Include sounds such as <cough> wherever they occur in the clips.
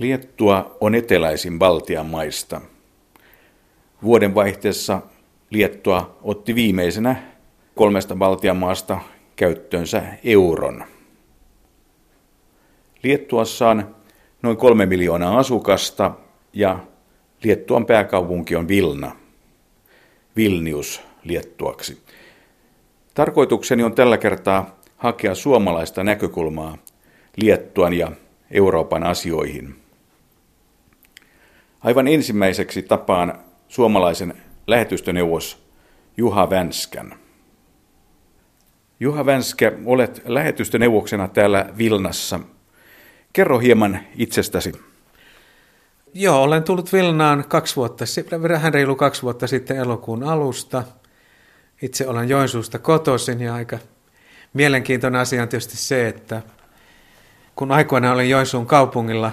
Liettua on eteläisin Baltian maista. Vuodenvaihteessa Liettua otti viimeisenä kolmesta Baltian maasta käyttöönsä euron. Liettuassa on noin kolme miljoonaa asukasta ja Liettuan pääkaupunki on Vilna. Vilnius Liettuaksi. Tarkoitukseni on tällä kertaa hakea suomalaista näkökulmaa Liettuan ja Euroopan asioihin. Aivan ensimmäiseksi tapaan suomalaisen lähetystöneuvos Juha Vänskän. Juha Vänskä, olet lähetystöneuvoksena täällä Vilnassa. Kerro hieman itsestäsi. Joo, olen tullut Vilnaan kaksi vuotta, vähän reilu kaksi vuotta sitten elokuun alusta. Itse olen Joensuusta kotoisin ja aika mielenkiintoinen asia on tietysti se, että kun aikoina olin Joensuun kaupungilla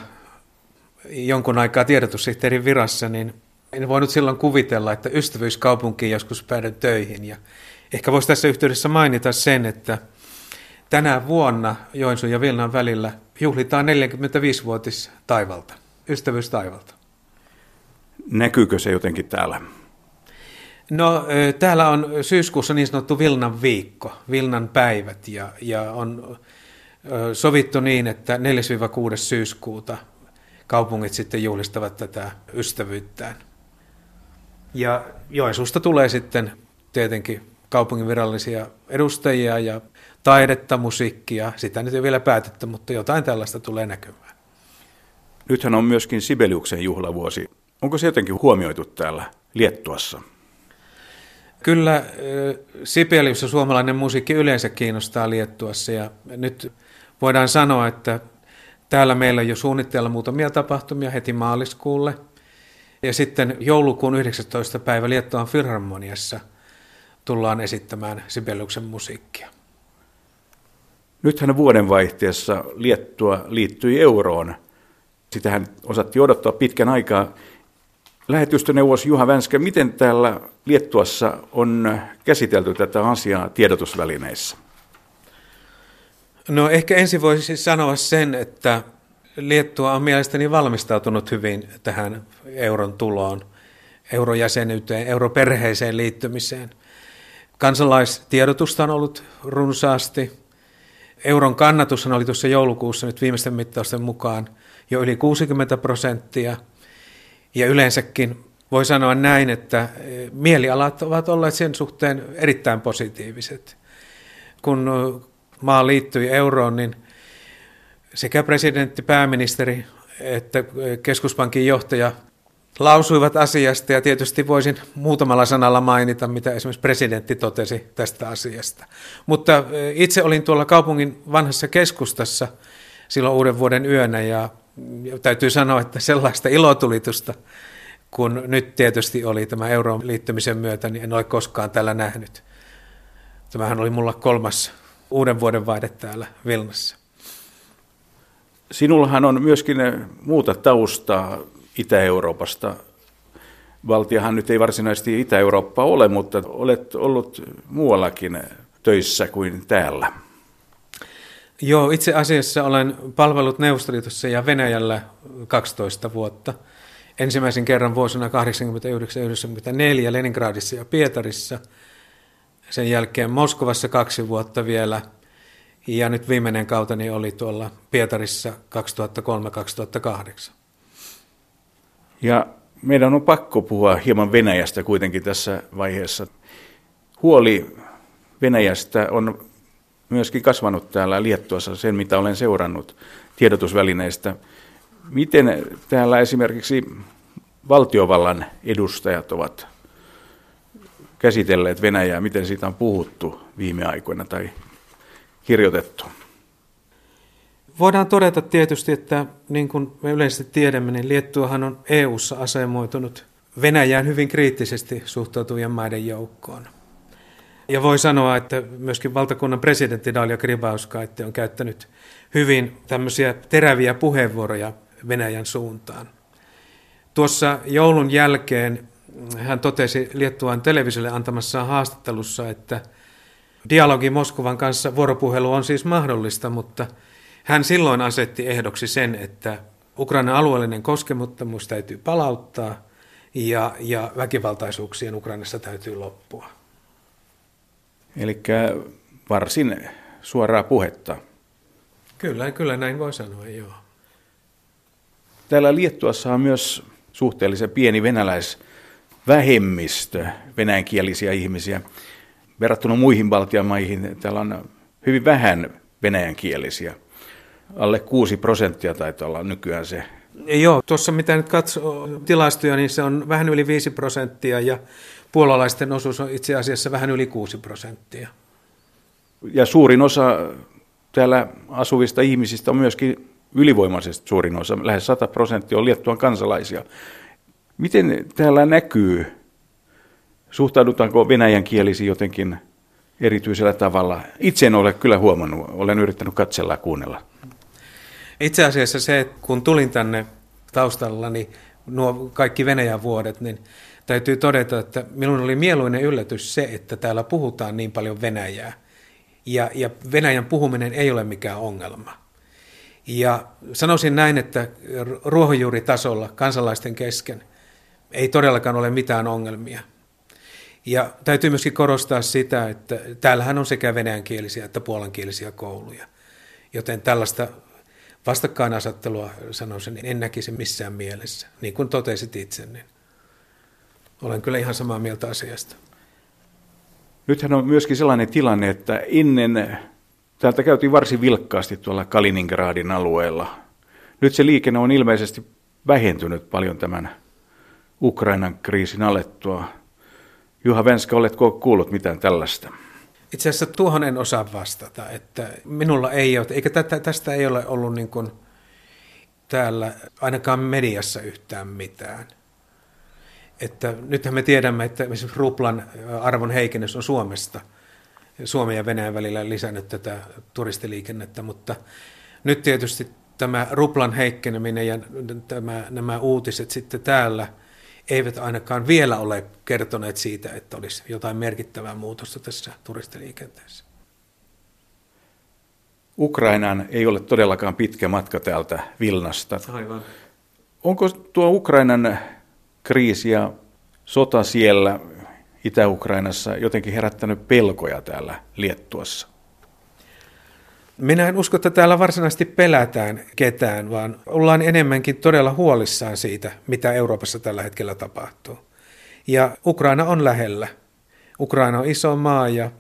jonkun aikaa tiedotussihteerin virassa, niin en voinut silloin kuvitella, että ystävyyskaupunkiin joskus päädyn töihin. Ja ehkä voisi tässä yhteydessä mainita sen, että tänä vuonna Joensuun ja Vilnan välillä juhlitaan 45-vuotis taivalta, ystävyystaivalta. Näkyykö se jotenkin täällä? No täällä on syyskuussa niin sanottu Vilnan viikko, Vilnan päivät ja, ja on sovittu niin, että 4-6. syyskuuta kaupungit sitten juhlistavat tätä ystävyyttään. Ja Joensuusta tulee sitten tietenkin kaupungin virallisia edustajia ja taidetta, musiikkia. Sitä nyt ei vielä päätetty, mutta jotain tällaista tulee näkymään. Nythän on myöskin Sibeliuksen juhlavuosi. Onko se jotenkin huomioitu täällä Liettuassa? Kyllä Sibelius ja suomalainen musiikki yleensä kiinnostaa Liettuassa ja nyt voidaan sanoa, että täällä meillä on jo suunnitteilla muutamia tapahtumia heti maaliskuulle – ja sitten joulukuun 19. päivä Liettuan Filharmoniassa tullaan esittämään Sibeliuksen musiikkia. Nythän vuodenvaihteessa Liettua liittyi euroon. Sitähän osattiin odottaa pitkän aikaa. Lähetystöneuvos Juha Vänskä, miten täällä Liettuassa on käsitelty tätä asiaa tiedotusvälineissä? No ehkä ensin voisi sanoa sen, että Liettua on mielestäni valmistautunut hyvin tähän euron tuloon, eurojäsenyyteen, europerheeseen liittymiseen. Kansalaistiedotusta on ollut runsaasti. Euron kannatus oli tuossa joulukuussa nyt viimeisten mittausten mukaan jo yli 60 prosenttia. Ja yleensäkin voi sanoa näin, että mielialat ovat olleet sen suhteen erittäin positiiviset. Kun maa liittyi euroon, niin – sekä presidentti, pääministeri että keskuspankin johtaja lausuivat asiasta ja tietysti voisin muutamalla sanalla mainita, mitä esimerkiksi presidentti totesi tästä asiasta. Mutta itse olin tuolla kaupungin vanhassa keskustassa silloin uuden vuoden yönä ja täytyy sanoa, että sellaista ilotulitusta, kun nyt tietysti oli tämä euroon liittymisen myötä, niin en ole koskaan täällä nähnyt. Tämähän oli mulla kolmas uuden vuoden vaihde täällä Vilnassa. Sinullahan on myöskin muuta taustaa Itä-Euroopasta. Valtiahan nyt ei varsinaisesti Itä-Eurooppa ole, mutta olet ollut muuallakin töissä kuin täällä. Joo, itse asiassa olen palvellut Neuvostoliitossa ja Venäjällä 12 vuotta. Ensimmäisen kerran vuosina 1989-1994 Leningradissa ja Pietarissa. Sen jälkeen Moskovassa kaksi vuotta vielä – ja nyt viimeinen kauteni oli tuolla Pietarissa 2003-2008. Ja meidän on pakko puhua hieman Venäjästä kuitenkin tässä vaiheessa. Huoli Venäjästä on myöskin kasvanut täällä Liettuassa sen, mitä olen seurannut tiedotusvälineistä. Miten täällä esimerkiksi valtiovallan edustajat ovat käsitelleet Venäjää, miten siitä on puhuttu viime aikoina tai kirjoitettu? Voidaan todeta tietysti, että niin kuin me yleisesti tiedämme, niin Liettuahan on EU-ssa asemoitunut Venäjään hyvin kriittisesti suhtautuvien maiden joukkoon. Ja voi sanoa, että myöskin valtakunnan presidentti Dalia Gribauskaitte on käyttänyt hyvin tämmöisiä teräviä puheenvuoroja Venäjän suuntaan. Tuossa joulun jälkeen hän totesi Liettuan televisiolle antamassaan haastattelussa, että – Dialogi Moskovan kanssa vuoropuhelu on siis mahdollista, mutta hän silloin asetti ehdoksi sen, että Ukrainan alueellinen koskemattomuus täytyy palauttaa ja, ja väkivaltaisuuksien Ukrainassa täytyy loppua. Eli varsin suoraa puhetta. Kyllä, kyllä näin voi sanoa, joo. Täällä Liettuassa on myös suhteellisen pieni venäläisvähemmistö, venäjänkielisiä ihmisiä. Verrattuna muihin Baltian maihin täällä on hyvin vähän venäjänkielisiä. Alle 6 prosenttia taitaa olla nykyään se. Joo, tuossa mitä nyt katsoo tilastoja, niin se on vähän yli 5 prosenttia ja puolalaisten osuus on itse asiassa vähän yli 6 prosenttia. Ja suurin osa täällä asuvista ihmisistä on myöskin ylivoimaisesti suurin osa, lähes 100 prosenttia on Liettuan kansalaisia. Miten täällä näkyy, suhtaudutaanko venäjän kielisi jotenkin erityisellä tavalla? Itse en ole kyllä huomannut, olen yrittänyt katsella ja kuunnella. Itse asiassa se, että kun tulin tänne taustalla, niin nuo kaikki Venäjän vuodet, niin täytyy todeta, että minun oli mieluinen yllätys se, että täällä puhutaan niin paljon Venäjää. Ja, ja Venäjän puhuminen ei ole mikään ongelma. Ja sanoisin näin, että ruohonjuuritasolla kansalaisten kesken ei todellakaan ole mitään ongelmia. Ja täytyy myöskin korostaa sitä, että täällähän on sekä venäjänkielisiä että puolankielisiä kouluja. Joten tällaista vastakkainasettelua sanoisin, en näkisi missään mielessä. Niin kuin totesit itse, niin olen kyllä ihan samaa mieltä asiasta. Nythän on myöskin sellainen tilanne, että ennen täältä käytiin varsin vilkkaasti tuolla Kaliningradin alueella. Nyt se liikenne on ilmeisesti vähentynyt paljon tämän Ukrainan kriisin alettua. Juha Venska, oletko kuullut mitään tällaista? Itse asiassa tuohon en osaa vastata, että minulla ei ole, eikä tätä, tästä ei ole ollut niin kuin täällä ainakaan mediassa yhtään mitään. Että nythän me tiedämme, että esimerkiksi ruplan arvon heikennys on Suomesta, Suomen ja Venäjän välillä lisännyt tätä turistiliikennettä, mutta nyt tietysti tämä ruplan heikkeneminen ja tämä, nämä uutiset sitten täällä – eivät ainakaan vielä ole kertoneet siitä, että olisi jotain merkittävää muutosta tässä turistiliikenteessä. Ukrainaan ei ole todellakaan pitkä matka täältä Vilnasta. Aivan. Onko tuo Ukrainan kriisi ja sota siellä Itä-Ukrainassa jotenkin herättänyt pelkoja täällä Liettuassa? Minä en usko, että täällä varsinaisesti pelätään ketään, vaan ollaan enemmänkin todella huolissaan siitä, mitä Euroopassa tällä hetkellä tapahtuu. Ja Ukraina on lähellä. Ukraina on iso maa, ja,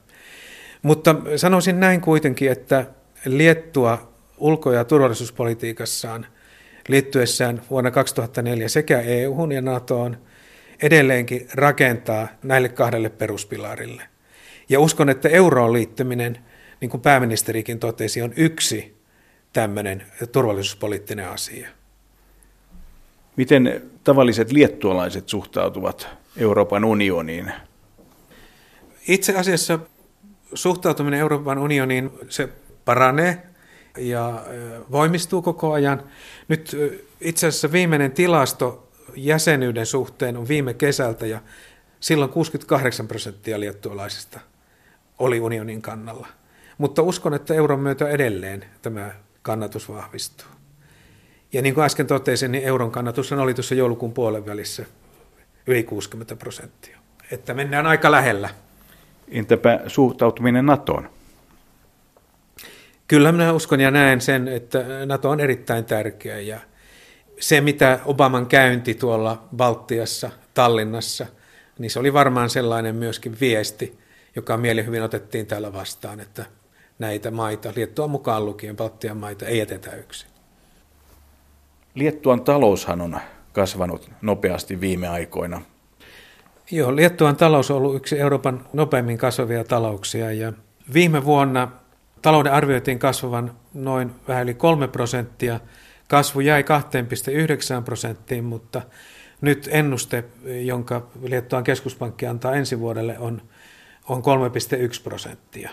mutta sanoisin näin kuitenkin, että Liettua ulko- ja turvallisuuspolitiikassaan liittyessään vuonna 2004 sekä EU- ja NATOon edelleenkin rakentaa näille kahdelle peruspilarille. Ja uskon, että euroon liittyminen – niin kuin pääministerikin totesi, on yksi tämmöinen turvallisuuspoliittinen asia. Miten tavalliset liettualaiset suhtautuvat Euroopan unioniin? Itse asiassa suhtautuminen Euroopan unioniin, se paranee ja voimistuu koko ajan. Nyt itse asiassa viimeinen tilasto jäsenyyden suhteen on viime kesältä ja silloin 68 prosenttia liettualaisista oli unionin kannalla. Mutta uskon, että euron myötä edelleen tämä kannatus vahvistuu. Ja niin kuin äsken totesin, niin euron kannatus oli tuossa joulukuun puolen välissä yli 60 prosenttia. Että mennään aika lähellä. Entäpä suhtautuminen NATOon? Kyllä minä uskon ja näen sen, että NATO on erittäin tärkeä ja se, mitä Obaman käynti tuolla Baltiassa, Tallinnassa, niin se oli varmaan sellainen myöskin viesti, joka mielihyvin otettiin täällä vastaan, että näitä maita, Liettua mukaan lukien, Baltian maita, ei jätetä yksin. Liettuan taloushan on kasvanut nopeasti viime aikoina. Joo, Liettuan talous on ollut yksi Euroopan nopeimmin kasvavia talouksia ja viime vuonna talouden arvioitiin kasvavan noin vähän yli 3 prosenttia. Kasvu jäi 2,9 prosenttiin, mutta nyt ennuste, jonka Liettuan keskuspankki antaa ensi vuodelle, on, on 3,1 prosenttia.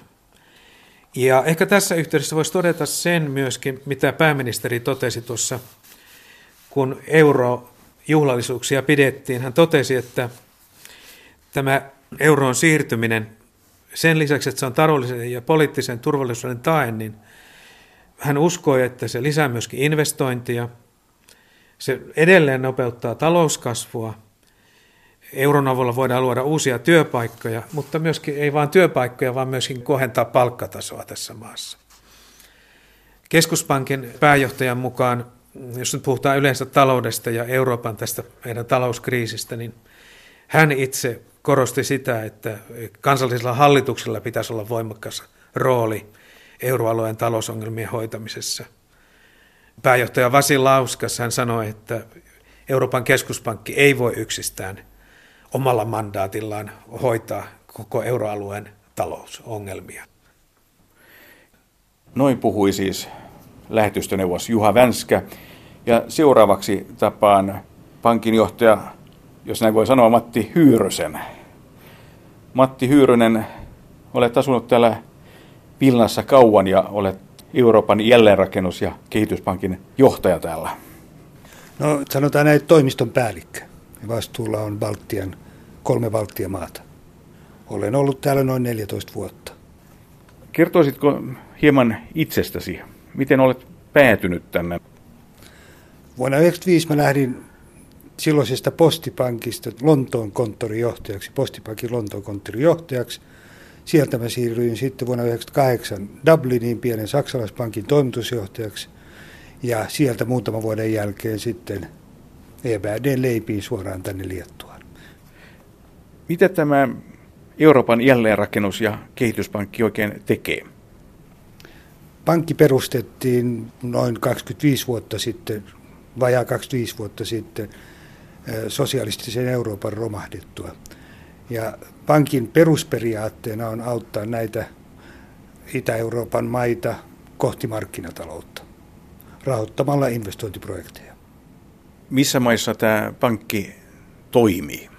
Ja ehkä tässä yhteydessä voisi todeta sen myöskin, mitä pääministeri totesi tuossa, kun eurojuhlallisuuksia pidettiin. Hän totesi, että tämä euroon siirtyminen, sen lisäksi, että se on taloudellisen ja poliittisen turvallisuuden tae, niin hän uskoi, että se lisää myöskin investointia Se edelleen nopeuttaa talouskasvua. Euron avulla voidaan luoda uusia työpaikkoja, mutta myöskin ei vain työpaikkoja, vaan myöskin kohentaa palkkatasoa tässä maassa. Keskuspankin pääjohtajan mukaan, jos nyt puhutaan yleensä taloudesta ja Euroopan tästä meidän talouskriisistä, niin hän itse korosti sitä, että kansallisella hallituksella pitäisi olla voimakas rooli euroalueen talousongelmien hoitamisessa. Pääjohtaja Vasil Lauskas hän sanoi, että Euroopan keskuspankki ei voi yksistään omalla mandaatillaan hoitaa koko euroalueen talousongelmia. Noin puhui siis lähetystöneuvos Juha Vänskä. Ja seuraavaksi tapaan pankinjohtaja, jos näin voi sanoa, Matti Hyyrösen. Matti Hyyrönen, olet asunut täällä Vilnassa kauan ja olet Euroopan jälleenrakennus- ja kehityspankin johtaja täällä. No sanotaan näin toimiston päällikkö. Vastuulla on Baltian, kolme Baltian maata. Olen ollut täällä noin 14 vuotta. Kertoisitko hieman itsestäsi? Miten olet päätynyt tänne? Vuonna 1995 mä lähdin silloisesta postipankista Lontoon konttorijohtajaksi, postipankin Lontoon konttorijohtajaksi. Sieltä mä siirryin sitten vuonna 1998 Dubliniin pienen saksalaispankin toimitusjohtajaksi. Ja sieltä muutaman vuoden jälkeen sitten EBRDn leipiin suoraan tänne Liettuaan. Mitä tämä Euroopan jälleenrakennus- ja kehityspankki oikein tekee? Pankki perustettiin noin 25 vuotta sitten, vajaa 25 vuotta sitten, sosialistisen Euroopan romahdettua. Ja pankin perusperiaatteena on auttaa näitä Itä-Euroopan maita kohti markkinataloutta rahoittamalla investointiprojekteja. Missä maissa tämä pankki toimii?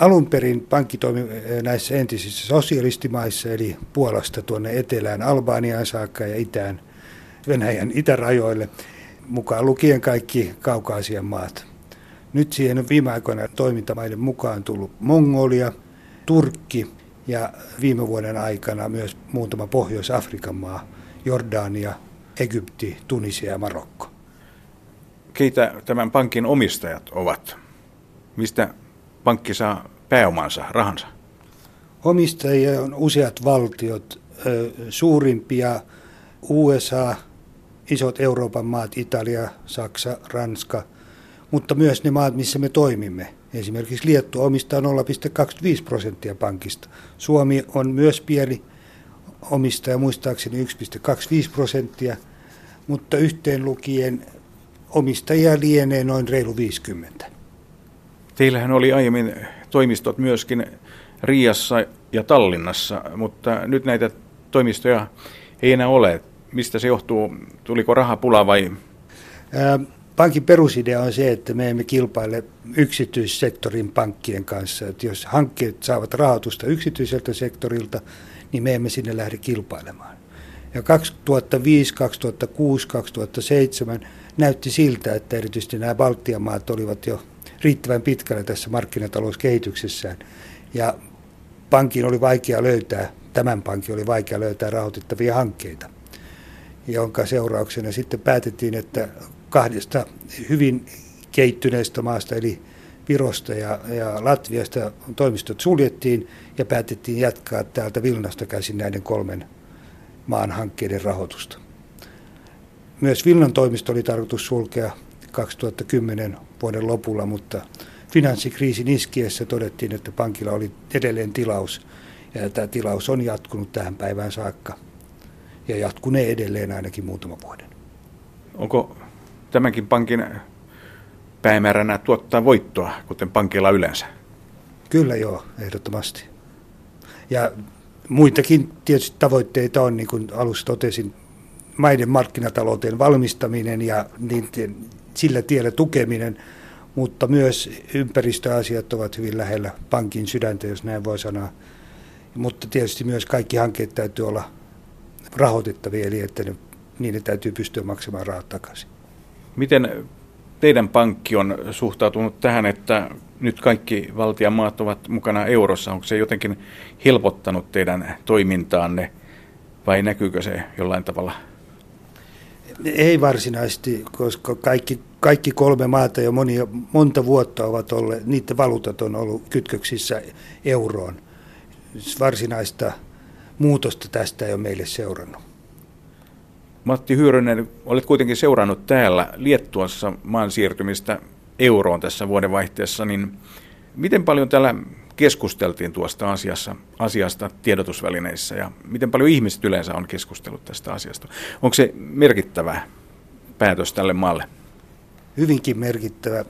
Alun perin pankki toimi eh, näissä entisissä sosialistimaissa, eli Puolasta tuonne etelään Albaniaan saakka ja itään Venäjän itärajoille, mukaan lukien kaikki Kaukaasian maat. Nyt siihen on viime aikoina toimintamaiden mukaan tullut Mongolia, Turkki ja viime vuoden aikana myös muutama Pohjois-Afrikan maa, Jordania, Egypti, Tunisia ja Marokko. Keitä tämän pankin omistajat ovat? Mistä pankki saa pääomansa, rahansa? Omistajia on useat valtiot, suurimpia USA, isot Euroopan maat, Italia, Saksa, Ranska, mutta myös ne maat, missä me toimimme. Esimerkiksi Liettua omistaa 0,25 prosenttia pankista. Suomi on myös pieni omistaja, muistaakseni 1,25 prosenttia, mutta yhteen lukien omistajia lienee noin reilu 50. Teillähän oli aiemmin toimistot myöskin Riassa ja Tallinnassa, mutta nyt näitä toimistoja ei enää ole. Mistä se johtuu? Tuliko rahapula vai? Pankin perusidea on se, että me emme kilpaile yksityissektorin pankkien kanssa. Että jos hankkeet saavat rahoitusta yksityiseltä sektorilta, niin me emme sinne lähde kilpailemaan. Ja 2005, 2006, 2007 näytti siltä, että erityisesti nämä Baltian maat olivat jo riittävän pitkälle tässä markkinatalouskehityksessään. Ja pankin oli vaikea löytää, tämän pankin oli vaikea löytää rahoitettavia hankkeita, jonka seurauksena sitten päätettiin, että kahdesta hyvin kehittyneestä maasta, eli Virosta ja, ja Latviasta toimistot suljettiin ja päätettiin jatkaa täältä Vilnasta käsin näiden kolmen maan hankkeiden rahoitusta. Myös Vilnan toimisto oli tarkoitus sulkea 2010 vuoden lopulla, mutta finanssikriisin iskiessä todettiin, että pankilla oli edelleen tilaus ja tämä tilaus on jatkunut tähän päivään saakka ja jatkunee edelleen ainakin muutama vuoden. Onko tämänkin pankin päämääränä tuottaa voittoa, kuten pankilla yleensä? Kyllä joo, ehdottomasti. Ja muitakin tietysti tavoitteita on, niin kuin alussa totesin, maiden markkinatalouteen valmistaminen ja niiden sillä tiellä tukeminen, mutta myös ympäristöasiat ovat hyvin lähellä pankin sydäntä, jos näin voi sanoa. Mutta tietysti myös kaikki hankkeet täytyy olla rahoitettavia, eli että ne, ne täytyy pystyä maksamaan rahat takaisin. Miten teidän pankki on suhtautunut tähän, että nyt kaikki valtion maat ovat mukana eurossa? Onko se jotenkin helpottanut teidän toimintaanne vai näkyykö se jollain tavalla Ei varsinaisesti, koska kaikki, kaikki kolme maata jo monia, monta vuotta ovat olleet, niiden valuutat on ollut kytköksissä euroon. Varsinaista muutosta tästä ei ole meille seurannut. Matti Hyyrönen, olet kuitenkin seurannut täällä Liettuassa maan siirtymistä euroon tässä vuodenvaihteessa, niin miten paljon täällä keskusteltiin tuosta asiassa, asiasta tiedotusvälineissä ja miten paljon ihmiset yleensä on keskustellut tästä asiasta? Onko se merkittävä päätös tälle maalle? Hyvinkin merkittävä.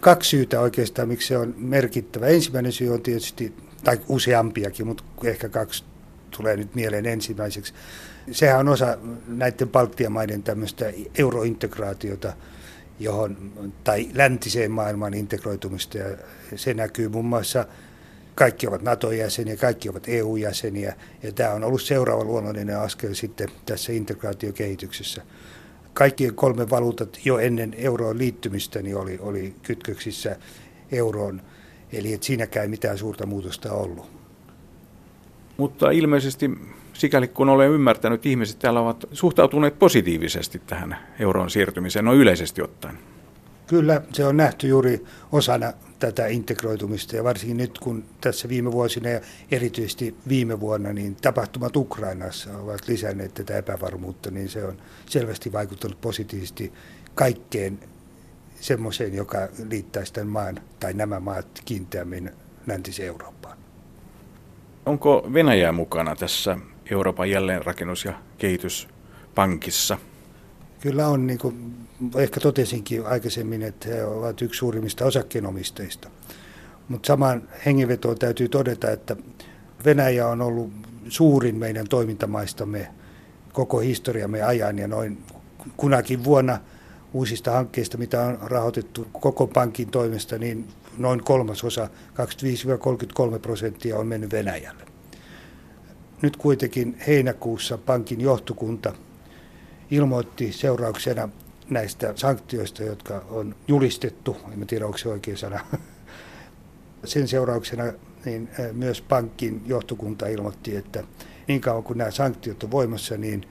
Kaksi syytä oikeastaan, miksi se on merkittävä. Ensimmäinen syy on tietysti, tai useampiakin, mutta ehkä kaksi tulee nyt mieleen ensimmäiseksi. Sehän on osa näiden Baltian maiden tämmöistä eurointegraatiota, johon, tai läntiseen maailmaan integroitumista. Ja se näkyy muun muassa, kaikki ovat NATO-jäseniä, kaikki ovat EU-jäseniä, ja tämä on ollut seuraava luonnollinen askel sitten tässä integraatiokehityksessä. Kaikki kolme valuutat jo ennen euroon liittymistä niin oli, oli kytköksissä euroon, eli et siinäkään mitään suurta muutosta ollut. Mutta ilmeisesti, sikäli kun olen ymmärtänyt, ihmiset täällä ovat suhtautuneet positiivisesti tähän euroon siirtymiseen, no yleisesti ottaen. Kyllä, se on nähty juuri osana tätä integroitumista ja varsinkin nyt kun tässä viime vuosina ja erityisesti viime vuonna niin tapahtumat Ukrainassa ovat lisänneet tätä epävarmuutta, niin se on selvästi vaikuttanut positiivisesti kaikkeen semmoiseen, joka liittäisi tämän maan tai nämä maat kiinteämmin läntiseen Eurooppaan. Onko Venäjä mukana tässä Euroopan jälleenrakennus- ja kehityspankissa? Kyllä on, niin kuin ehkä totesinkin aikaisemmin, että he ovat yksi suurimmista osakkeenomistajista. Mutta samaan hengenvetoon täytyy todeta, että Venäjä on ollut suurin meidän toimintamaistamme koko historiamme ajan ja noin kunakin vuonna uusista hankkeista, mitä on rahoitettu koko pankin toimesta, niin noin kolmasosa, 25-33 prosenttia on mennyt Venäjälle. Nyt kuitenkin heinäkuussa pankin johtokunta ilmoitti seurauksena näistä sanktioista, jotka on julistettu, en tiedä onko se oikea sana, <laughs> sen seurauksena niin myös pankin johtokunta ilmoitti, että niin kauan kuin nämä sanktiot on voimassa, niin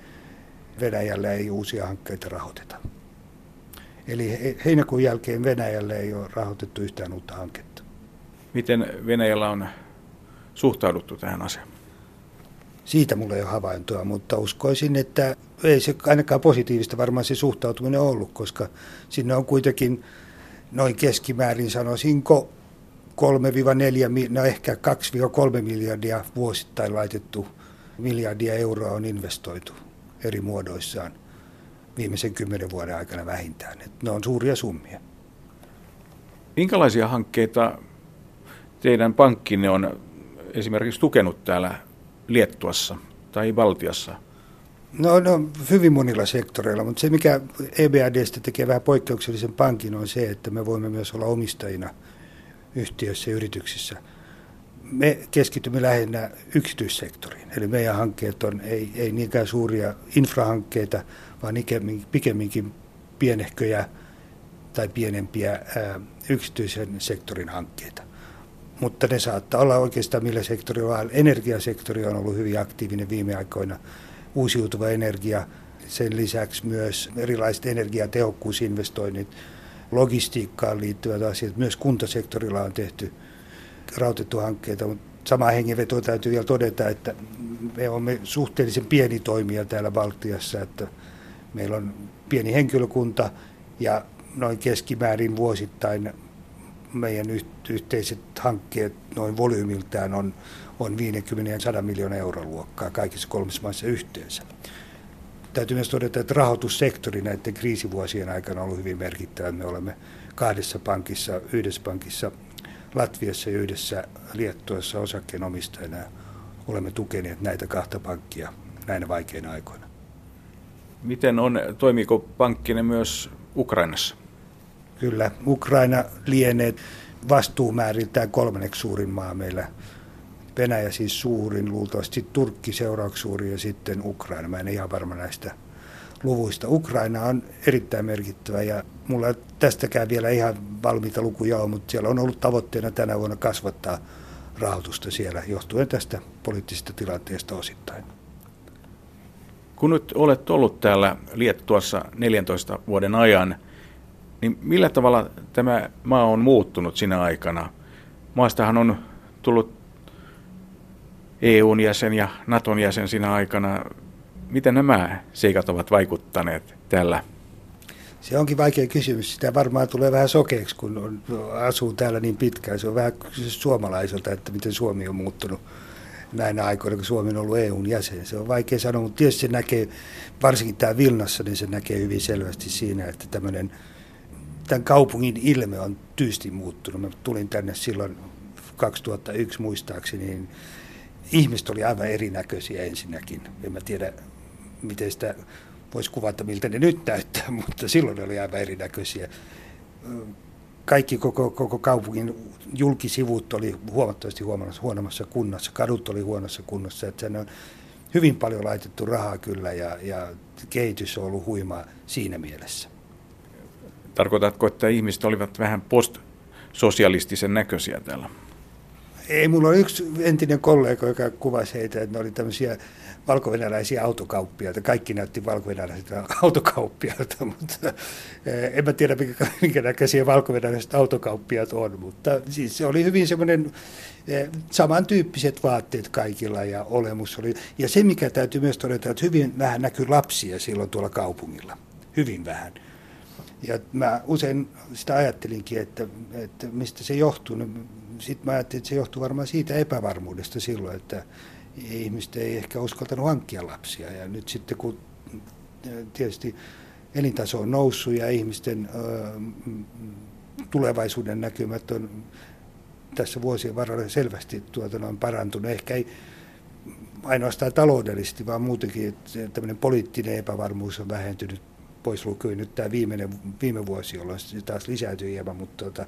Venäjällä ei uusia hankkeita rahoiteta. Eli heinäkuun jälkeen Venäjälle ei ole rahoitettu yhtään uutta hanketta. Miten Venäjällä on suhtauduttu tähän asiaan? Siitä mulla ei ole havaintoa, mutta uskoisin, että ei se ainakaan positiivista varmaan se suhtautuminen ollut, koska sinne on kuitenkin noin keskimäärin sanoisinko 3-4, no ehkä 2-3 miljardia vuosittain laitettu miljardia euroa on investoitu eri muodoissaan viimeisen kymmenen vuoden aikana vähintään. Et ne on suuria summia. Minkälaisia hankkeita teidän pankkinne on esimerkiksi tukenut täällä Liettuassa tai Baltiassa? No, no hyvin monilla sektoreilla, mutta se mikä EBRDstä tekee vähän poikkeuksellisen pankin on se, että me voimme myös olla omistajina yhtiöissä ja yrityksissä. Me keskitymme lähinnä yksityissektoriin, eli meidän hankkeet on ei, ei niinkään suuria infrahankkeita, vaan pikemminkin pienehköjä tai pienempiä ää, yksityisen sektorin hankkeita. Mutta ne saattaa olla oikeastaan millä sektorilla. Energiasektori on ollut hyvin aktiivinen viime aikoina. Uusiutuva energia, sen lisäksi myös erilaiset energiatehokkuusinvestoinnit, logistiikkaan liittyvät asiat. Myös kuntasektorilla on tehty rautettu hankkeita, mutta sama hengenveto täytyy vielä todeta, että me olemme suhteellisen pieni toimija täällä Baltiassa, että Meillä on pieni henkilökunta ja noin keskimäärin vuosittain meidän yhteiset hankkeet noin volyymiltään on, on 50 ja 100 miljoonaa euron luokkaa kaikissa kolmessa maissa yhteensä. Täytyy myös todeta, että rahoitussektori näiden kriisivuosien aikana on ollut hyvin merkittävä. Me olemme kahdessa pankissa, yhdessä pankissa Latviassa ja yhdessä Liettuassa osakkeenomistajana olemme tukeneet näitä kahta pankkia näinä vaikeina aikoina. Miten on, toimiiko pankkinen myös Ukrainassa? Kyllä, Ukraina lienee vastuumääriltään kolmanneksi suurin maa meillä. Venäjä siis suurin, luultavasti Turkki seuraavaksi suurin ja sitten Ukraina. Mä en ihan varma näistä luvuista. Ukraina on erittäin merkittävä ja mulla tästäkään vielä ihan valmiita lukuja ole, mutta siellä on ollut tavoitteena tänä vuonna kasvattaa rahoitusta siellä johtuen tästä poliittisesta tilanteesta osittain. Kun nyt olet ollut täällä Liettuassa 14 vuoden ajan, niin millä tavalla tämä maa on muuttunut sinä aikana? Maastahan on tullut EUn jäsen ja Naton jäsen sinä aikana. Miten nämä seikat ovat vaikuttaneet täällä? Se onkin vaikea kysymys. Sitä varmaan tulee vähän sokeeksi, kun on, asuu täällä niin pitkään. Se on vähän suomalaiselta, että miten Suomi on muuttunut näinä aikoina, kun Suomi on ollut EUn jäsen. Se on vaikea sanoa, mutta tietysti se näkee, varsinkin tämä Vilnassa, niin se näkee hyvin selvästi siinä, että tämmöinen, tämän kaupungin ilme on tyysti muuttunut. Mä tulin tänne silloin 2001 muistaakseni, niin ihmiset oli aivan erinäköisiä ensinnäkin. En mä tiedä, miten sitä voisi kuvata, miltä ne nyt näyttää, <laughs> mutta silloin ne oli aivan erinäköisiä. Kaikki koko, koko kaupungin julkisivut oli huomattavasti huonommassa kunnossa, kadut oli huonossa kunnossa, että sen on hyvin paljon laitettu rahaa kyllä ja, ja kehitys on ollut huimaa siinä mielessä. Tarkoitatko, että ihmiset olivat vähän postsosialistisen näköisiä täällä? Ei, mulla on yksi entinen kollega, joka kuvasi heitä, että ne oli tämmöisiä valkovenäläisiä autokauppiaita. Kaikki näytti valkovenäläisiltä autokauppiailta, <laughs> mutta eh, en mä tiedä, minkä, minkä näköisiä valkovenäläiset autokauppiat on. Mutta siis se oli hyvin semmoinen eh, samantyyppiset vaatteet kaikilla ja olemus oli. Ja se, mikä täytyy myös todeta, että hyvin vähän näkyy lapsia silloin tuolla kaupungilla. Hyvin vähän. Ja mä usein sitä ajattelinkin, että, että mistä se johtuu. No, Sitten mä ajattelin, että se johtuu varmaan siitä epävarmuudesta silloin, että ihmiset ei ehkä uskaltanut hankkia lapsia. Ja nyt sitten kun tietysti elintaso on noussut ja ihmisten tulevaisuuden näkymät on tässä vuosien varrella selvästi tuota, on parantunut. Ehkä ei ainoastaan taloudellisesti, vaan muutenkin, että tämmöinen poliittinen epävarmuus on vähentynyt pois lukien nyt tämä viimeinen, viime vuosi, jolloin se taas lisääntyy hieman, mutta tuota,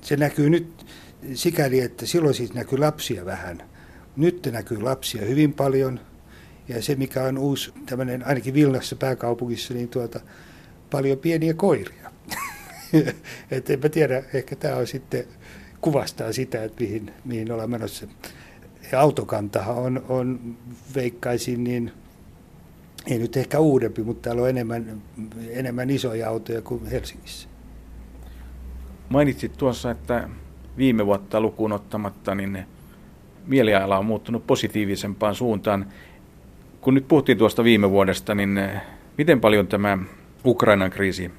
se näkyy nyt sikäli, että silloin siis näkyy lapsia vähän. Nyt näkyy lapsia hyvin paljon ja se mikä on uusi, tämmöinen ainakin Vilnassa pääkaupungissa, niin tuota, paljon pieniä koiria. <laughs> että enpä tiedä, ehkä tämä on sitten kuvastaa sitä, että mihin, mihin ollaan menossa. Ja autokantahan on, on veikkaisin niin ei nyt ehkä uudempi, mutta täällä on enemmän, enemmän isoja autoja kuin Helsingissä. Mainitsit tuossa, että viime vuotta lukuun ottamatta, niin mieliala on muuttunut positiivisempaan suuntaan. Kun nyt puhuttiin tuosta viime vuodesta, niin miten paljon tämä Ukrainan kriisi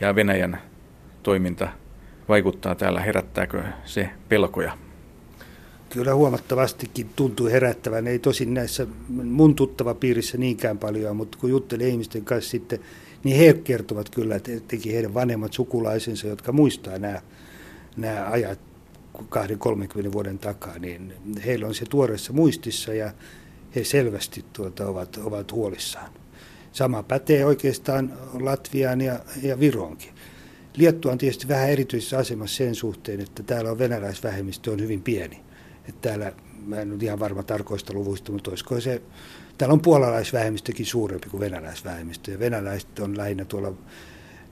ja Venäjän toiminta vaikuttaa täällä? Herättääkö se pelkoja? Kyllä huomattavastikin tuntuu herättävän. Ei tosin näissä mun tuttava piirissä niinkään paljon, mutta kun juttelin ihmisten kanssa sitten, niin he kertovat kyllä, että teki heidän vanhemmat sukulaisensa, jotka muistaa nämä, nämä ajat 20-30 vuoden takaa, niin heillä on se tuoreessa muistissa ja he selvästi tuota, ovat, ovat huolissaan. Sama pätee oikeastaan Latviaan ja, ja Vironkin. Liettua on tietysti vähän erityisessä asemassa sen suhteen, että täällä on venäläisvähemmistö on hyvin pieni. Että täällä, mä en ole ihan varma tarkoista luvuista, mutta olisiko se, täällä on puolalaisvähemmistökin suurempi kuin venäläisvähemmistö. Ja venäläiset on lähinnä tuolla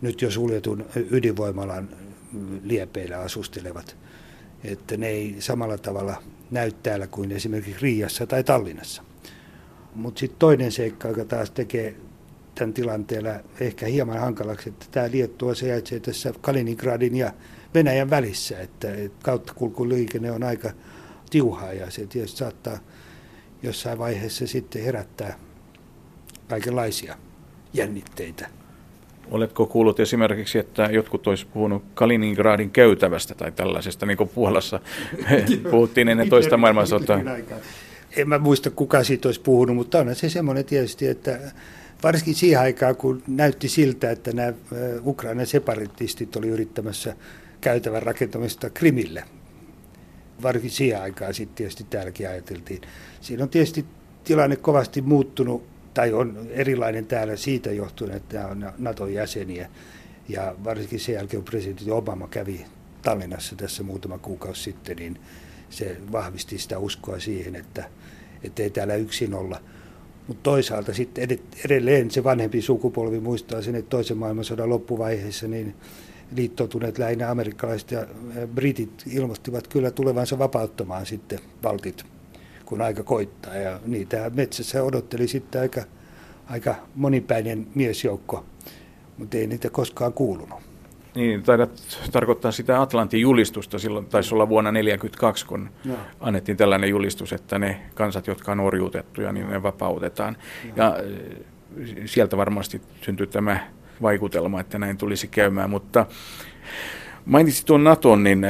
nyt jo suljetun ydinvoimalan liepeillä asustelevat. Että ne ei samalla tavalla näy täällä kuin esimerkiksi Riiassa tai Tallinnassa. Mutta sitten toinen seikka, joka taas tekee tämän tilanteella ehkä hieman hankalaksi, että tämä Liettua sijaitsee tässä Kaliningradin ja Venäjän välissä, että, että kauttakulkuliikenne on aika tiuhaa ja se tietysti saattaa jossain vaiheessa sitten herättää kaikenlaisia jännitteitä. Oletko kuullut esimerkiksi, että jotkut olisi puhunut Kaliningradin käytävästä tai tällaisesta, niin kuin Puolassa <laughs> puhuttiin ennen toista maailmansotaa? En mä muista, kuka siitä olisi puhunut, mutta on se semmoinen tietysti, että varsinkin siihen aikaan, kun näytti siltä, että nämä Ukrainan separatistit oli yrittämässä käytävän rakentamista Krimille, varsinkin siihen aikaan sitten tietysti täälläkin ajateltiin. Siinä on tietysti tilanne kovasti muuttunut, tai on erilainen täällä siitä johtuen, että nämä on Naton jäseniä. Ja varsinkin sen jälkeen, kun presidentti Obama kävi Tallinnassa tässä muutama kuukausi sitten, niin se vahvisti sitä uskoa siihen, että, että ei täällä yksin olla. Mutta toisaalta sitten edelleen se vanhempi sukupolvi muistaa sen, että toisen maailmansodan loppuvaiheessa niin liittoutuneet lähinnä amerikkalaiset ja britit ilmoittivat kyllä tulevansa vapauttamaan sitten valtit, kun aika koittaa. Ja niitä metsässä odotteli sitten aika aika monipäinen miesjoukko, mutta ei niitä koskaan kuulunut. Niin, taidat tarkoittaa sitä Atlantin julistusta, silloin taisi olla vuonna 1942, kun no. annettiin tällainen julistus, että ne kansat, jotka on orjuutettuja, niin ne vapautetaan. No. Ja sieltä varmasti syntyi tämä vaikutelma, että näin tulisi käymään, mutta mainitsit tuon Naton, niin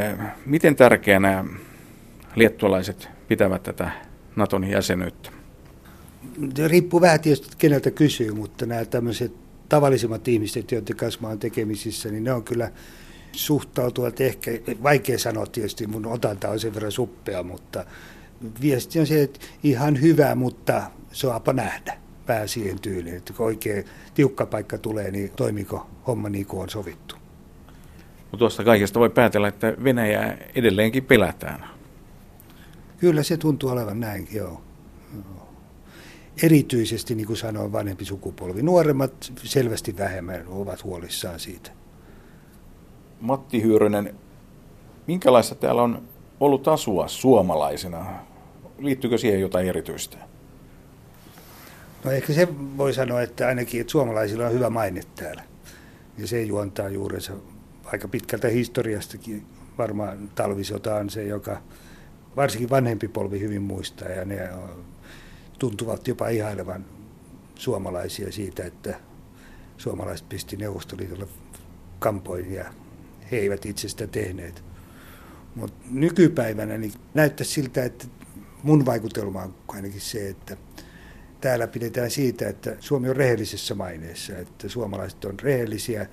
miten tärkeänä liettualaiset pitävät tätä Naton jäsenyyttä? Riippuu vähän tietysti, keneltä kysyy, mutta nämä tämmöiset tavallisimmat ihmiset, joiden kanssa mä olen tekemisissä, niin ne on kyllä suhtautuvat ehkä, vaikea sanoa tietysti, mun otanta on sen verran suppea, mutta viesti on se, että ihan hyvä, mutta saapa nähdä pää siihen tyyliin, että kun oikein tiukka paikka tulee, niin toimiko homma niin kuin on sovittu. Mutta tuosta kaikesta voi päätellä, että Venäjää edelleenkin pelätään. Kyllä se tuntuu olevan näinkin, joo erityisesti, niin kuin sanoin, vanhempi sukupolvi. Nuoremmat selvästi vähemmän ovat huolissaan siitä. Matti Hyyrönen, minkälaista täällä on ollut asua suomalaisena? Liittyykö siihen jotain erityistä? No ehkä se voi sanoa, että ainakin että suomalaisilla on hyvä maine täällä. Ja se juontaa juurensa aika pitkältä historiastakin. Varmaan talvisota on se, joka varsinkin vanhempi polvi hyvin muistaa. Ja ne tuntuvat jopa ihailevan suomalaisia siitä, että suomalaiset pisti Neuvostoliitolle kampoihin ja he eivät itse sitä tehneet. Mutta nykypäivänä niin näyttää siltä, että mun vaikutelma on ainakin se, että täällä pidetään siitä, että Suomi on rehellisessä maineessa, että suomalaiset on rehellisiä,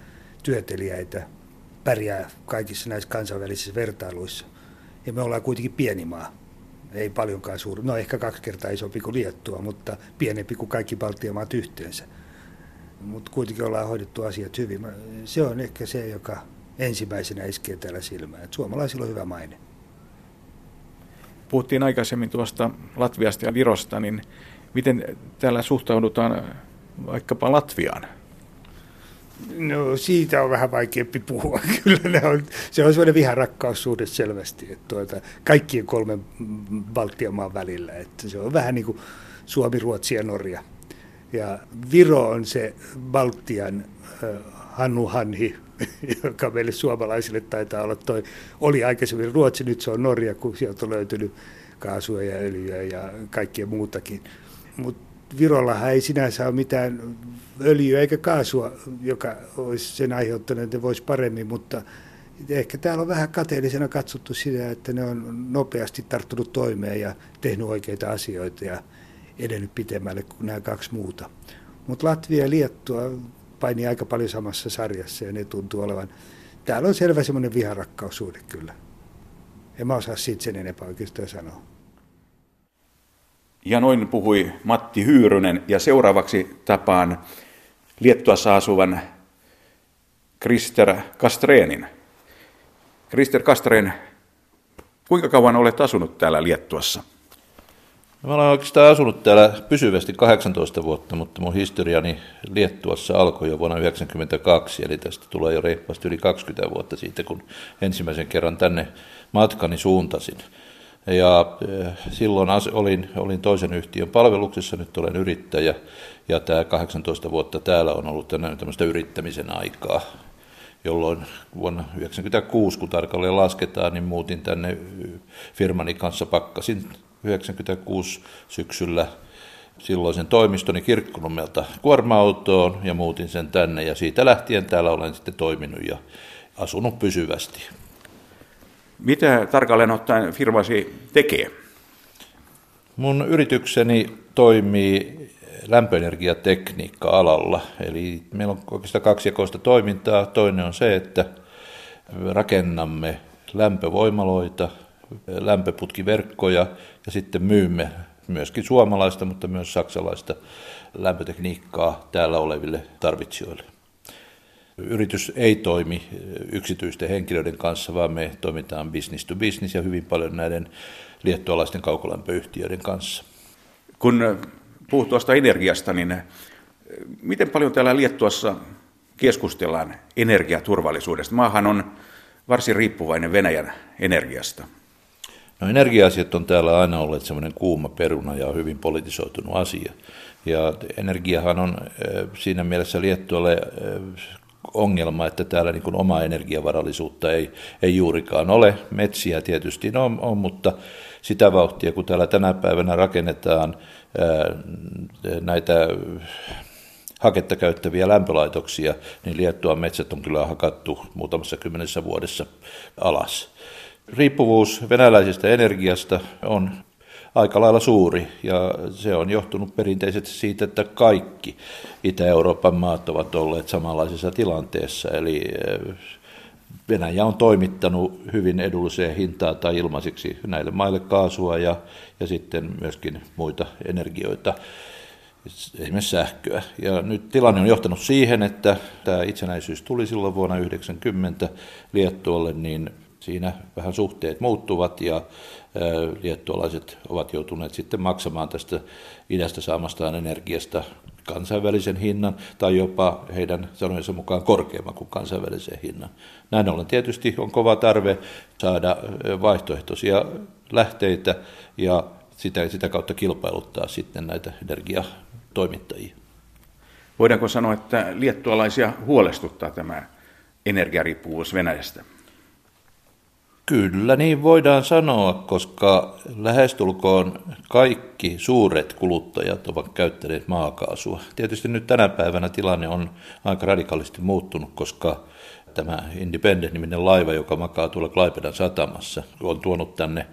työtelijäitä, pärjää kaikissa näissä kansainvälisissä vertailuissa. Ja me ollaan kuitenkin pieni maa ei paljonkaan suuri, no ehkä kaksi kertaa isompi kuin Liettua, mutta pienempi kuin kaikki Baltian maat yhteensä. Mutta kuitenkin ollaan hoidettu asiat hyvin. Se on ehkä se, joka ensimmäisenä iskee täällä silmään. Et suomalaisilla on hyvä maine. Puhuttiin aikaisemmin tuosta Latviasta ja Virosta, niin miten täällä suhtaudutaan vaikkapa Latviaan? No siitä on vähän vaikeampi puhua. <laughs> Kyllä ne on, se on sellainen viharakkaussuhde selvästi, että tuota, kaikkien kolmen Baltian maan välillä. Että se on vähän niin kuin Suomi, Ruotsi ja Norja. Ja Viro on se Baltian äh, Hannu Hanhi, <laughs> joka meille suomalaisille taitaa olla toi, oli aikaisemmin Ruotsi, nyt se on Norja, kun sieltä on löytynyt kaasua ja öljyä ja kaikkea muutakin. Mutta Virollahan ei sinänsä ole mitään öljyä eikä kaasua, joka olisi sen aiheuttanut, että voisi paremmin, mutta ehkä täällä on vähän kateellisena katsottu sitä, että ne on nopeasti tarttunut toimeen ja tehnyt oikeita asioita ja edennyt pitemmälle kuin nämä kaksi muuta. Mutta Latvia ja Liettua painii aika paljon samassa sarjassa ja ne tuntuu olevan, täällä on selvä semmoinen viharakkaussuhde kyllä. En mä osaa siitä sen enempää oikeastaan sanoa. Ja noin puhui Matti Hyyrynen ja seuraavaksi tapaan Liettuassa asuvan Krister Kastreenin. Krister Kastreen, kuinka kauan olet asunut täällä Liettuassa? Mä olen oikeastaan asunut täällä pysyvästi 18 vuotta, mutta mun historiani Liettuassa alkoi jo vuonna 1992, eli tästä tulee jo reippaasti yli 20 vuotta siitä, kun ensimmäisen kerran tänne matkani suuntasin. Ja eh, silloin olin, olin toisen yhtiön palveluksessa, nyt olen yrittäjä, ja tämä 18 vuotta täällä on ollut tämmöistä yrittämisen aikaa, jolloin vuonna 1996, kun tarkalleen lasketaan, niin muutin tänne eh, firmani kanssa, pakkasin 96 syksyllä silloisen toimistoni Kirkkonummelta kuorma-autoon ja muutin sen tänne ja siitä lähtien täällä olen sitten toiminut ja asunut pysyvästi. Mitä tarkalleen ottaen firmasi tekee? Mun yritykseni toimii lämpöenergiatekniikka-alalla. Eli meillä on oikeastaan kaksijakoista toimintaa. Toinen on se, että rakennamme lämpövoimaloita, lämpöputkiverkkoja ja sitten myymme myöskin suomalaista, mutta myös saksalaista lämpötekniikkaa täällä oleville tarvitsijoille. Yritys ei toimi yksityisten henkilöiden kanssa, vaan me toimitaan business to business ja hyvin paljon näiden liettualaisten kaukolämpöyhtiöiden kanssa. Kun puhut tuosta energiasta, niin miten paljon täällä Liettuassa keskustellaan energiaturvallisuudesta? Maahan on varsin riippuvainen Venäjän energiasta. No energia-asiat on täällä aina olleet semmoinen kuuma peruna ja hyvin politisoitunut asia. Ja energiahan on siinä mielessä Liettualle ongelma, että täällä niin omaa energiavarallisuutta ei, ei juurikaan ole. Metsiä tietysti on, on, mutta sitä vauhtia, kun täällä tänä päivänä rakennetaan ää, näitä haketta käyttäviä lämpölaitoksia, niin Liettuan metsät on kyllä hakattu muutamassa kymmenessä vuodessa alas. Riippuvuus venäläisestä energiasta on aika lailla suuri ja se on johtunut perinteisesti siitä, että kaikki Itä-Euroopan maat ovat olleet samanlaisessa tilanteessa. Eli eh, Venäjä on toimittanut hyvin edulliseen hintaan tai ilmaiseksi näille maille kaasua ja, ja sitten myöskin muita energioita, esimerkiksi sähköä. Ja nyt tilanne on johtanut siihen, että tämä itsenäisyys tuli silloin vuonna 1990 Liettualle, niin siinä vähän suhteet muuttuvat ja liettualaiset ovat joutuneet sitten maksamaan tästä idästä saamastaan energiasta kansainvälisen hinnan tai jopa heidän sanojensa mukaan korkeamman kuin kansainvälisen hinnan. Näin ollen tietysti on kova tarve saada vaihtoehtoisia lähteitä ja sitä, sitä kautta kilpailuttaa sitten näitä energiatoimittajia. Voidaanko sanoa, että liettualaisia huolestuttaa tämä energiariippuvuus Venäjästä? Kyllä niin voidaan sanoa, koska lähestulkoon kaikki suuret kuluttajat ovat käyttäneet maakaasua. Tietysti nyt tänä päivänä tilanne on aika radikaalisti muuttunut, koska tämä Independent-niminen laiva, joka makaa tuolla Klaipedan satamassa, on tuonut tänne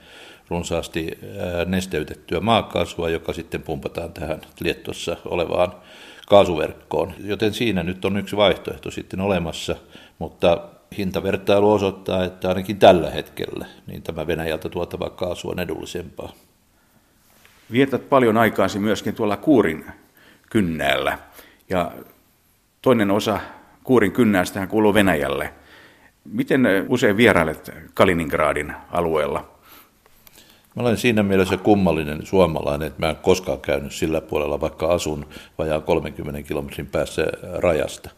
runsaasti nesteytettyä maakaasua, joka sitten pumpataan tähän Liettossa olevaan kaasuverkkoon. Joten siinä nyt on yksi vaihtoehto sitten olemassa, mutta hintavertailu osoittaa, että ainakin tällä hetkellä niin tämä Venäjältä tuotava kaasu on edullisempaa. Vietät paljon aikaasi myöskin tuolla Kuurin kynnäällä ja toinen osa Kuurin kynnäästähän kuuluu Venäjälle. Miten usein vierailet Kaliningradin alueella? Mä olen siinä mielessä kummallinen suomalainen, että mä en koskaan käynyt sillä puolella, vaikka asun vajaan 30 kilometrin päässä rajasta.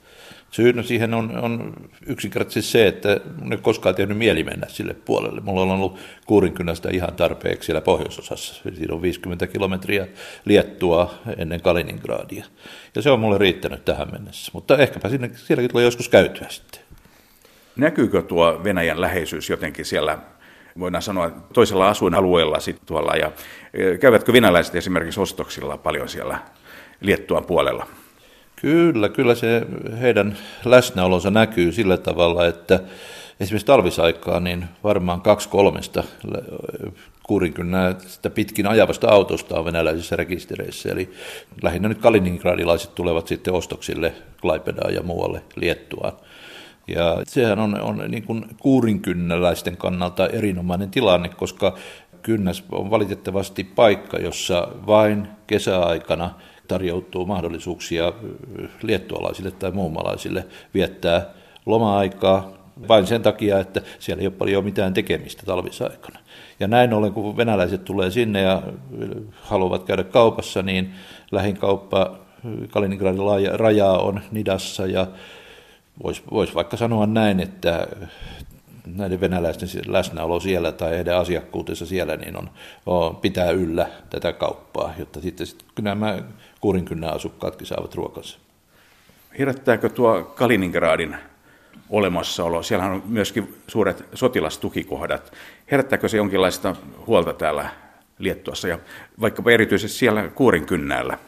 Syynä siihen on, on yksinkertaisesti se, että mun ei koskaan tehnyt mieli mennä sille puolelle. Mulla on ollut Kuurinkynästä ihan tarpeeksi siellä pohjoisosassa. Siinä on 50 kilometriä Liettua ennen Kaliningradia. Ja se on mulle riittänyt tähän mennessä. Mutta ehkäpä sinne, sielläkin tulee joskus käytyä sitten. Näkyykö tuo Venäjän läheisyys jotenkin siellä voidaan sanoa, toisella asuinalueella sitten tuolla, ja e, käyvätkö venäläiset esimerkiksi ostoksilla paljon siellä Liettuan puolella? Kyllä, kyllä se heidän läsnäolonsa näkyy sillä tavalla, että esimerkiksi talvisaikaa niin varmaan kaksi kolmesta sitä pitkin ajavasta autosta on venäläisissä rekistereissä. Eli lähinnä nyt kaliningradilaiset tulevat sitten ostoksille Klaipedaan ja muualle Liettuaan. Ja sehän on, on niin kuin kuurinkynnäläisten kannalta erinomainen tilanne, koska kynnäs on valitettavasti paikka, jossa vain kesäaikana tarjoutuu mahdollisuuksia liettualaisille tai muumalaisille viettää loma-aikaa vain sen takia, että siellä ei ole paljon mitään tekemistä talvisaikana. Ja näin ollen, kun venäläiset tulee sinne ja haluavat käydä kaupassa, niin lähin kauppa Kaliningradin rajaa on Nidassa ja Voisi vois vaikka sanoa näin, että näiden venäläisten läsnäolo siellä tai heidän asiakkuutensa siellä niin on, on, pitää yllä tätä kauppaa, jotta sitten, sitten nämä Kurinkynnän asukkaatkin saavat ruokansa. Herättääkö tuo Kaliningradin olemassaolo, siellä on myöskin suuret sotilastukikohdat, herättääkö se jonkinlaista huolta täällä Liettuassa ja vaikkapa erityisesti siellä Kuurinkynnällä?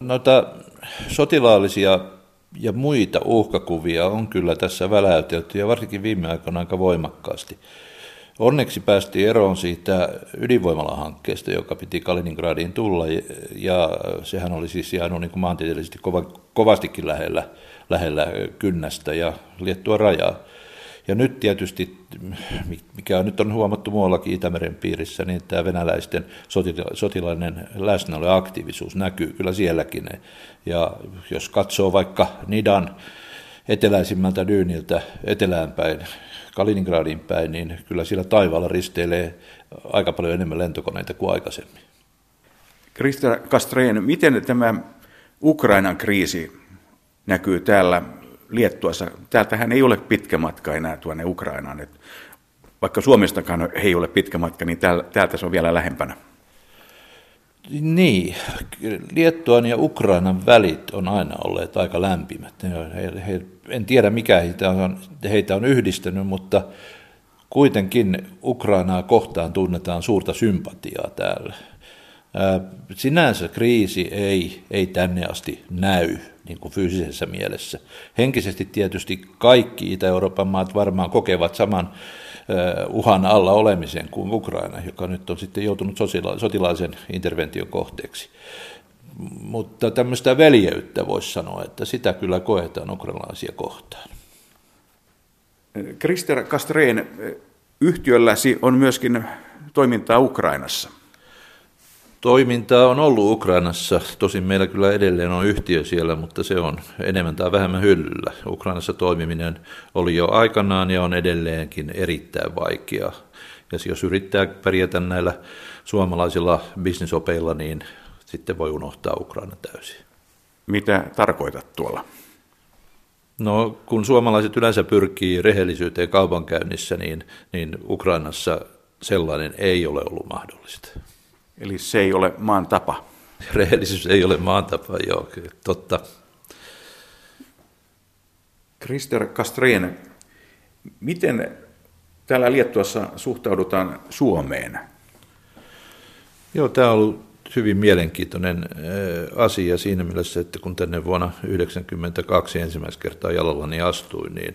Noita sotilaallisia ja muita uhkakuvia on kyllä tässä väläytelty ja varsinkin viime aikoina aika voimakkaasti. Onneksi päästiin eroon siitä ydinvoimalahankkeesta, joka piti Kaliningradiin tulla, ja sehän oli siis jäänyt niin kuin maantieteellisesti kova, kovastikin lähellä, lähellä kynnästä ja liettua rajaa. Ja nyt tietysti, mikä nyt on huomattu muuallakin Itämeren piirissä, niin tämä venäläisten sotilainen läsnäolo ja aktiivisuus näkyy kyllä sielläkin. Ja jos katsoo vaikka Nidan eteläisimmältä dyyniltä eteläänpäin, Kaliningradin päin, niin kyllä siellä taivaalla risteilee aika paljon enemmän lentokoneita kuin aikaisemmin. Krista Kastreen, miten tämä Ukrainan kriisi näkyy täällä Liettuassa, täältähän ei ole pitkä matka enää tuonne Ukrainaan. Et vaikka Suomestakaan ei ole pitkä matka, niin täältä se on vielä lähempänä. Niin, Liettuan ja Ukrainan välit on aina olleet aika lämpimät. He, he, en tiedä mikä heitä on, heitä on yhdistänyt, mutta kuitenkin Ukrainaa kohtaan tunnetaan suurta sympatiaa täällä. Sinänsä kriisi ei, ei tänne asti näy niin kuin fyysisessä mielessä. Henkisesti tietysti kaikki Itä-Euroopan maat varmaan kokevat saman uhan alla olemisen kuin Ukraina, joka nyt on sitten joutunut sotilaisen intervention kohteeksi. Mutta tämmöistä veljeyttä voisi sanoa, että sitä kyllä koetaan ukrainalaisia kohtaan. Krister Kastreen, yhtiölläsi on myöskin toimintaa Ukrainassa. Toimintaa on ollut Ukrainassa, tosin meillä kyllä edelleen on yhtiö siellä, mutta se on enemmän tai vähemmän hyllyllä. Ukrainassa toimiminen oli jo aikanaan ja on edelleenkin erittäin vaikeaa. Ja jos yrittää pärjätä näillä suomalaisilla bisnesopeilla, niin sitten voi unohtaa Ukraina täysin. Mitä tarkoitat tuolla? No kun suomalaiset yleensä pyrkii rehellisyyteen kaupankäynnissä, niin, niin Ukrainassa sellainen ei ole ollut mahdollista. Eli se ei ole maan tapa. <laughs> Rehellisyys ei ole maan tapa, joo, totta. Krister Kastreen, miten täällä Liettuassa suhtaudutaan Suomeen? Joo, tämä on ollut hyvin mielenkiintoinen asia siinä mielessä, että kun tänne vuonna 1992 ensimmäistä kertaa jalallani astuin, niin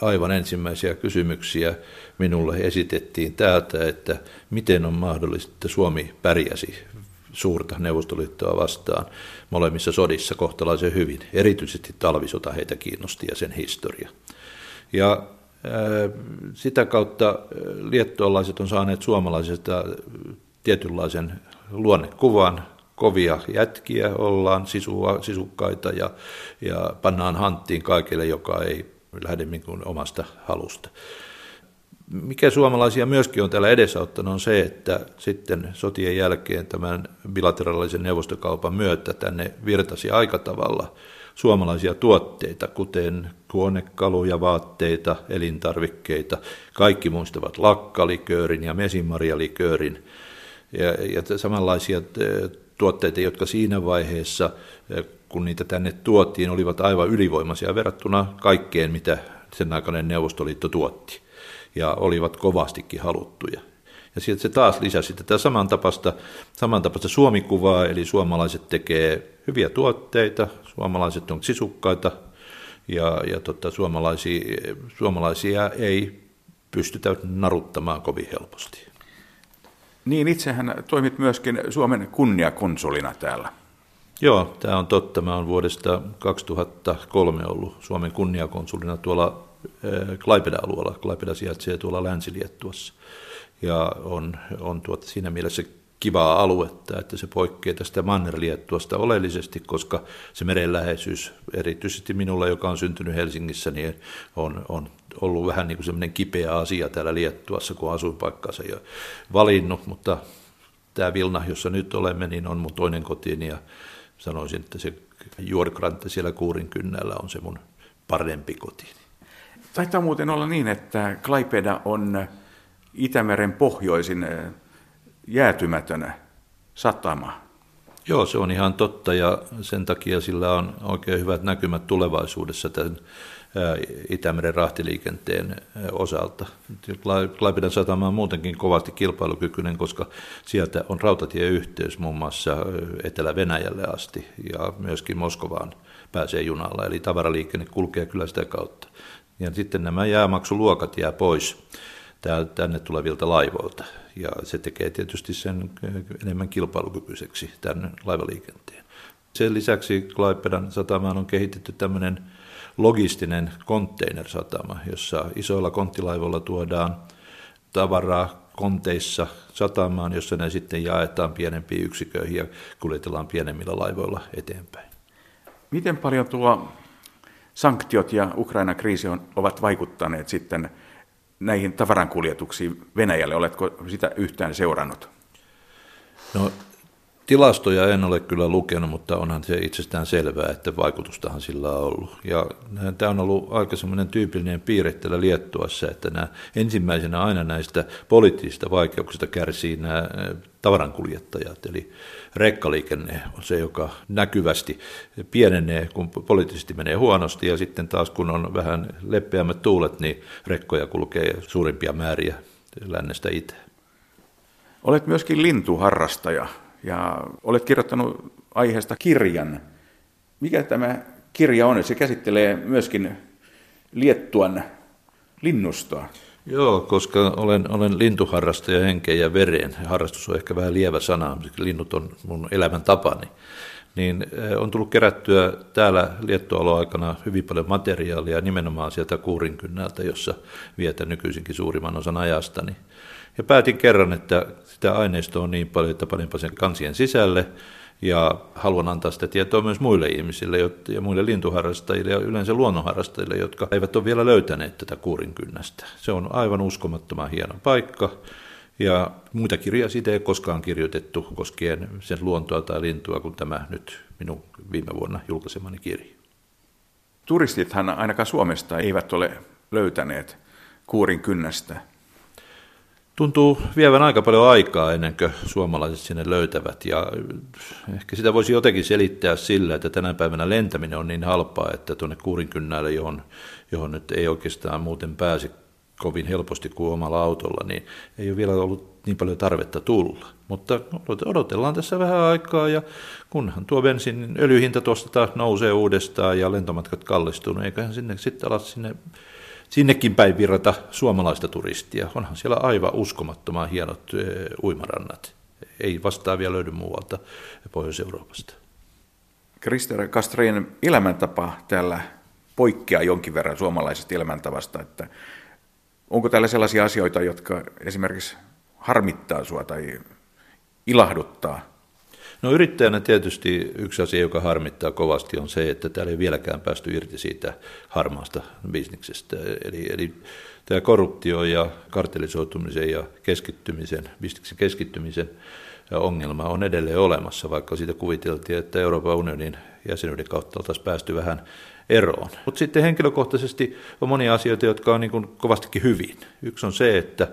aivan ensimmäisiä kysymyksiä minulle esitettiin täältä, että miten on mahdollista, että Suomi pärjäsi suurta Neuvostoliittoa vastaan molemmissa sodissa kohtalaisen hyvin. Erityisesti talvisota heitä kiinnosti ja sen historia. Ja sitä kautta liettualaiset on saaneet suomalaisesta tietynlaisen luonnekuvan, kovia jätkiä ollaan, sisua, sisukkaita ja, ja pannaan hanttiin kaikille, joka ei lähde kuin omasta halusta. Mikä suomalaisia myöskin on täällä edesauttanut on se, että sitten sotien jälkeen tämän bilateraalisen neuvostokaupan myötä tänne virtasi aika tavalla suomalaisia tuotteita, kuten huonekaluja, vaatteita, elintarvikkeita. Kaikki muistavat lakkaliköörin ja mesimarjaliköörin ja, ja samanlaisia tuotteita, jotka siinä vaiheessa, kun niitä tänne tuotiin, olivat aivan ylivoimaisia verrattuna kaikkeen, mitä sen aikainen Neuvostoliitto tuotti, ja olivat kovastikin haluttuja. Ja sieltä se taas lisäsi tätä samantapaista, samantapaista suomikuvaa, eli suomalaiset tekee hyviä tuotteita, suomalaiset on sisukkaita, ja, ja tota, suomalaisia, suomalaisia ei pystytä naruttamaan kovin helposti. Niin, itsehän toimit myöskin Suomen kunniakonsulina täällä. Joo, tämä on totta. Mä olen vuodesta 2003 ollut Suomen kunniakonsulina tuolla eh, Klaipeda-alueella. Klaipeda sijaitsee tuolla Länsi-Liettuassa. Ja on, on tuota siinä mielessä kivaa aluetta, että se poikkeaa tästä Manner-Liettuasta oleellisesti, koska se merenläheisyys, erityisesti minulla, joka on syntynyt Helsingissä, niin on, on ollut vähän niin kuin semmoinen kipeä asia täällä Liettuassa, kun asuinpaikkaansa jo valinnut, mutta tämä Vilna, jossa nyt olemme, niin on mun toinen kotiini ja sanoisin, että se Juorkrante siellä Kuurin kynnällä on se mun parempi koti. Taitaa muuten olla niin, että Klaipeda on Itämeren pohjoisin jäätymätön satama. Joo, se on ihan totta ja sen takia sillä on oikein hyvät näkymät tulevaisuudessa tämän Itämeren rahtiliikenteen osalta. Klaipedan satama on muutenkin kovasti kilpailukykyinen, koska sieltä on rautatieyhteys muun muassa Etelä-Venäjälle asti ja myöskin Moskovaan pääsee junalla, eli tavaraliikenne kulkee kyllä sitä kautta. Ja sitten nämä jäämaksuluokat jää pois tänne tulevilta laivoilta, ja se tekee tietysti sen enemmän kilpailukykyiseksi tämän laivaliikenteen. Sen lisäksi Klaipedan satamaan on kehitetty tämmöinen logistinen containersatama, jossa isoilla konttilaivoilla tuodaan tavaraa konteissa satamaan, jossa ne sitten jaetaan pienempiin yksiköihin ja kuljetellaan pienemmillä laivoilla eteenpäin. Miten paljon tuo sanktiot ja Ukraina kriisi on, ovat vaikuttaneet sitten näihin tavarankuljetuksiin Venäjälle? Oletko sitä yhtään seurannut? No Tilastoja en ole kyllä lukenut, mutta onhan se itsestään selvää, että vaikutustahan sillä on ollut. Ja tämä on ollut aika semmoinen tyypillinen piirre täällä Liettuassa, että nämä ensimmäisenä aina näistä poliittisista vaikeuksista kärsii nämä tavarankuljettajat, eli rekkaliikenne on se, joka näkyvästi pienenee, kun poliittisesti menee huonosti, ja sitten taas kun on vähän leppeämmät tuulet, niin rekkoja kulkee suurimpia määriä lännestä itään. Olet myöskin lintuharrastaja ja olet kirjoittanut aiheesta kirjan. Mikä tämä kirja on? Se käsittelee myöskin Liettuan linnustoa. Joo, koska olen, olen lintuharrastaja henkeen ja vereen. Harrastus on ehkä vähän lievä sana, linnut on mun elämän tapani. Niin eh, on tullut kerättyä täällä Liettualo-aikana hyvin paljon materiaalia nimenomaan sieltä Kuurinkynnältä, jossa vietän nykyisinkin suurimman osan ajastani. Ja päätin kerran, että sitä aineistoa on niin paljon, että paninpa sen kansien sisälle ja haluan antaa sitä tietoa myös muille ihmisille ja muille lintuharrastajille ja yleensä luonnonharrastajille, jotka eivät ole vielä löytäneet tätä kuurinkynnästä. Se on aivan uskomattoman hieno paikka ja muita kirjoja siitä ei koskaan kirjoitettu koskien sen luontoa tai lintua kuin tämä nyt minun viime vuonna julkaisemani kirja. Turistithan ainakaan Suomesta eivät ole löytäneet kuurin kynnästä tuntuu vievän aika paljon aikaa ennen kuin suomalaiset sinne löytävät. Ja ehkä sitä voisi jotenkin selittää sillä, että tänä päivänä lentäminen on niin halpaa, että tuonne Kuurinkynnälle, johon, johon nyt ei oikeastaan muuten pääse kovin helposti kuin omalla autolla, niin ei ole vielä ollut niin paljon tarvetta tulla. Mutta odotellaan tässä vähän aikaa ja kunhan tuo bensin öljyhinta tuosta taas nousee uudestaan ja lentomatkat kallistuu, niin eiköhän sinne sitten ala sinne sinnekin päin virrata suomalaista turistia. Onhan siellä aivan uskomattoman hienot uimarannat. Ei vastaavia löydy muualta Pohjois-Euroopasta. Krister Kastreen elämäntapa täällä poikkeaa jonkin verran suomalaisesta elämäntavasta, että onko täällä sellaisia asioita, jotka esimerkiksi harmittaa sua tai ilahduttaa? No yrittäjänä tietysti yksi asia, joka harmittaa kovasti, on se, että täällä ei vieläkään päästy irti siitä harmaasta bisniksestä. Eli, eli tämä korruptio ja kartelisoitumisen ja keskittymisen, bisniksen keskittymisen ongelma on edelleen olemassa, vaikka siitä kuviteltiin, että Euroopan unionin jäsenyyden kautta oltaisiin päästy vähän eroon. Mutta sitten henkilökohtaisesti on monia asioita, jotka on niin kovastikin hyvin. Yksi on se, että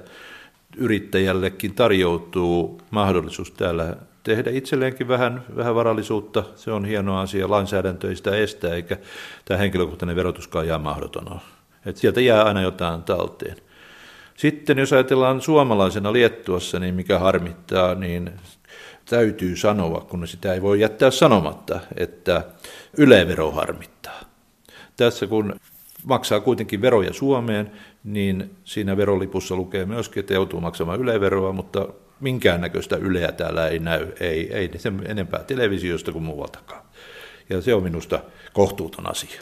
yrittäjällekin tarjoutuu mahdollisuus täällä tehdä itselleenkin vähän, vähän varallisuutta. Se on hieno asia. Lainsäädäntö ei sitä estä, eikä tämä henkilökohtainen verotuskaan jää mahdoton. Et sieltä jää aina jotain talteen. Sitten jos ajatellaan suomalaisena Liettuassa, niin mikä harmittaa, niin täytyy sanoa, kun sitä ei voi jättää sanomatta, että ylevero harmittaa. Tässä kun maksaa kuitenkin veroja Suomeen, niin siinä verolipussa lukee myöskin, että joutuu maksamaan yleveroa, mutta minkäännäköistä yleä täällä ei näy, ei, ei sen enempää televisiosta kuin muualtakaan. Ja se on minusta kohtuuton asia.